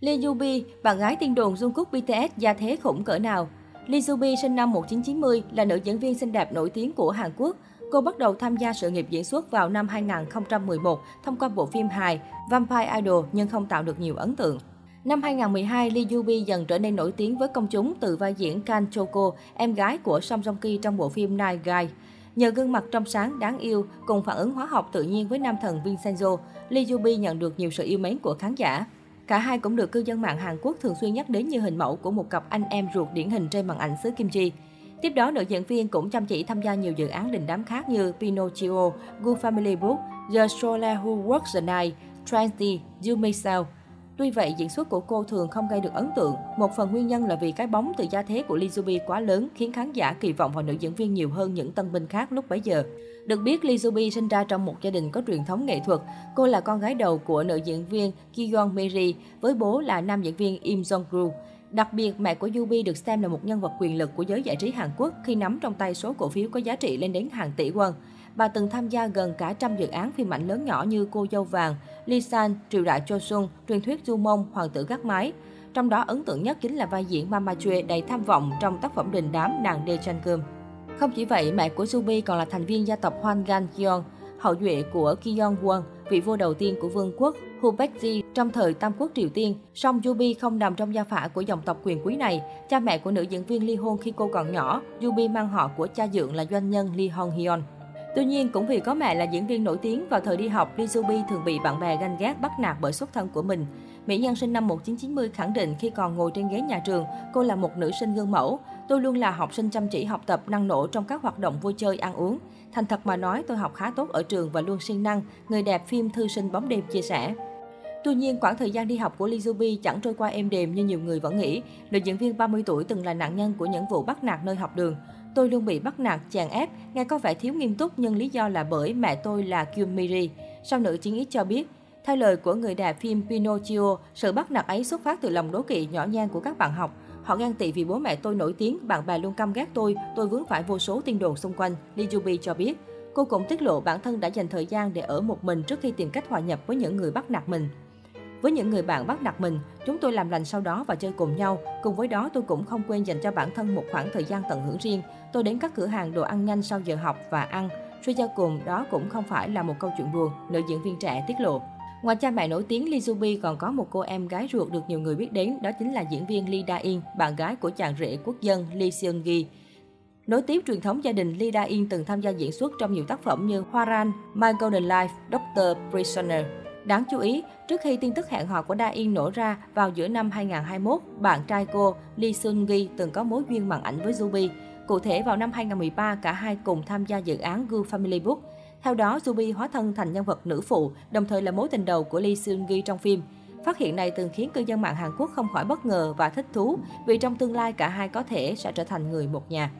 Lee Yubi, bạn gái tiên đồn Jungkook BTS gia thế khủng cỡ nào? Lee Yubi sinh năm 1990 là nữ diễn viên xinh đẹp nổi tiếng của Hàn Quốc. Cô bắt đầu tham gia sự nghiệp diễn xuất vào năm 2011 thông qua bộ phim hài Vampire Idol nhưng không tạo được nhiều ấn tượng. Năm 2012, Lee Yubi dần trở nên nổi tiếng với công chúng từ vai diễn Kan Choco, em gái của Song Joong Ki trong bộ phim Night Guy. Nhờ gương mặt trong sáng, đáng yêu, cùng phản ứng hóa học tự nhiên với nam thần Vincenzo, Lee Yubi nhận được nhiều sự yêu mến của khán giả. Cả hai cũng được cư dân mạng Hàn Quốc thường xuyên nhắc đến như hình mẫu của một cặp anh em ruột điển hình trên màn ảnh xứ Kim Chi. Tiếp đó, nữ diễn viên cũng chăm chỉ tham gia nhiều dự án đình đám khác như Pinocchio, Good Family Book, The Solar Who Works the Night, Twenty, You May Sell. Tuy vậy, diễn xuất của cô thường không gây được ấn tượng. Một phần nguyên nhân là vì cái bóng từ gia thế của Lee quá lớn khiến khán giả kỳ vọng vào nữ diễn viên nhiều hơn những tân binh khác lúc bấy giờ. Được biết, Lee sinh ra trong một gia đình có truyền thống nghệ thuật. Cô là con gái đầu của nữ diễn viên Kiyon Meri với bố là nam diễn viên Im Jong-ru. Đặc biệt, mẹ của Yubi được xem là một nhân vật quyền lực của giới giải trí Hàn Quốc khi nắm trong tay số cổ phiếu có giá trị lên đến hàng tỷ won. Bà từng tham gia gần cả trăm dự án phim ảnh lớn nhỏ như Cô dâu vàng, Lee San, Triều đại Cho Xuân, truyền thuyết Du Mông, Hoàng tử gác mái. Trong đó ấn tượng nhất chính là vai diễn Mama Chue đầy tham vọng trong tác phẩm đình đám nàng Dae Chan Kum. Không chỉ vậy, mẹ của Subi còn là thành viên gia tộc Hoan Gan Kyeong, hậu duệ của Kyeong Won, vị vua đầu tiên của vương quốc Hubekji trong thời Tam Quốc Triều Tiên. Song Yubi không nằm trong gia phả của dòng tộc quyền quý này. Cha mẹ của nữ diễn viên ly hôn khi cô còn nhỏ. Yubi mang họ của cha dượng là doanh nhân Lee Hong Hyun. Tuy nhiên, cũng vì có mẹ là diễn viên nổi tiếng, vào thời đi học, Lee Zubi thường bị bạn bè ganh ghét bắt nạt bởi xuất thân của mình. Mỹ nhân sinh năm 1990 khẳng định khi còn ngồi trên ghế nhà trường, cô là một nữ sinh gương mẫu. Tôi luôn là học sinh chăm chỉ học tập, năng nổ trong các hoạt động vui chơi, ăn uống. Thành thật mà nói, tôi học khá tốt ở trường và luôn siêng năng, người đẹp phim thư sinh bóng đêm chia sẻ. Tuy nhiên, khoảng thời gian đi học của Lee Zubi chẳng trôi qua êm đềm như nhiều người vẫn nghĩ. Nữ diễn viên 30 tuổi từng là nạn nhân của những vụ bắt nạt nơi học đường. Tôi luôn bị bắt nạt, chèn ép, nghe có vẻ thiếu nghiêm túc nhưng lý do là bởi mẹ tôi là Kim Miri. Sau nữ chiến ít cho biết, theo lời của người đẹp phim Pinocchio, sự bắt nạt ấy xuất phát từ lòng đố kỵ nhỏ nhen của các bạn học. Họ ghen tị vì bố mẹ tôi nổi tiếng, bạn bè luôn căm ghét tôi, tôi vướng phải vô số tin đồn xung quanh, Lee Jubi cho biết. Cô cũng tiết lộ bản thân đã dành thời gian để ở một mình trước khi tìm cách hòa nhập với những người bắt nạt mình. Với những người bạn bắt nạt mình, chúng tôi làm lành sau đó và chơi cùng nhau. Cùng với đó, tôi cũng không quên dành cho bản thân một khoảng thời gian tận hưởng riêng. Tôi đến các cửa hàng đồ ăn nhanh sau giờ học và ăn. Suy cho cùng, đó cũng không phải là một câu chuyện buồn, nữ diễn viên trẻ tiết lộ. Ngoài cha mẹ nổi tiếng, Lee Zubi còn có một cô em gái ruột được nhiều người biết đến, đó chính là diễn viên Lee Da-in, bạn gái của chàng rể quốc dân Lee Seung-gi. Nối tiếp truyền thống gia đình, Lee Da-in từng tham gia diễn xuất trong nhiều tác phẩm như Hoa Ran, My Golden Life, Doctor Prisoner. Đáng chú ý, trước khi tin tức hẹn hò của Da In nổ ra vào giữa năm 2021, bạn trai cô Lee Sun Gi từng có mối duyên màn ảnh với Zubi. Cụ thể vào năm 2013, cả hai cùng tham gia dự án Good Family Book. Theo đó, Zubi hóa thân thành nhân vật nữ phụ, đồng thời là mối tình đầu của Lee Sun Gi trong phim. Phát hiện này từng khiến cư dân mạng Hàn Quốc không khỏi bất ngờ và thích thú vì trong tương lai cả hai có thể sẽ trở thành người một nhà.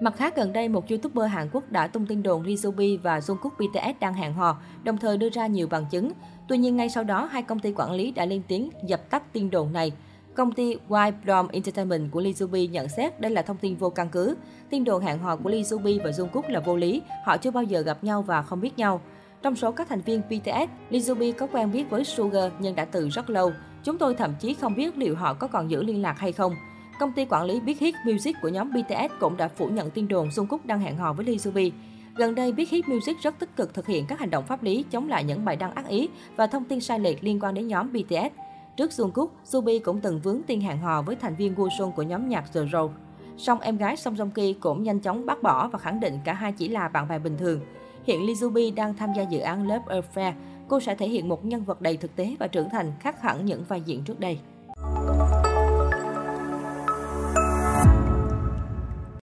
Mặt khác, gần đây một YouTuber Hàn Quốc đã tung tin đồn Lee Zubi và Jungkook BTS đang hẹn hò, đồng thời đưa ra nhiều bằng chứng. Tuy nhiên, ngay sau đó, hai công ty quản lý đã lên tiếng dập tắt tin đồn này. Công ty White Entertainment của Lee Zubi nhận xét đây là thông tin vô căn cứ. Tin đồn hẹn hò của Lee Zubi và Jungkook là vô lý, họ chưa bao giờ gặp nhau và không biết nhau. Trong số các thành viên BTS, Lee Zubi có quen biết với Sugar nhưng đã từ rất lâu. Chúng tôi thậm chí không biết liệu họ có còn giữ liên lạc hay không. Công ty quản lý Big Hit Music của nhóm BTS cũng đã phủ nhận tin đồn Jungkook đang hẹn hò với Lee Zubi. Gần đây, Big Hit Music rất tích cực thực hiện các hành động pháp lý chống lại những bài đăng ác ý và thông tin sai lệch liên quan đến nhóm BTS. Trước Jungkook, Subi cũng từng vướng tin hẹn hò với thành viên Woo của nhóm nhạc The Road. Song em gái Song Joong Ki cũng nhanh chóng bác bỏ và khẳng định cả hai chỉ là bạn bè bình thường. Hiện Lee Zubi đang tham gia dự án Love Affair. Cô sẽ thể hiện một nhân vật đầy thực tế và trưởng thành khác hẳn những vai diễn trước đây.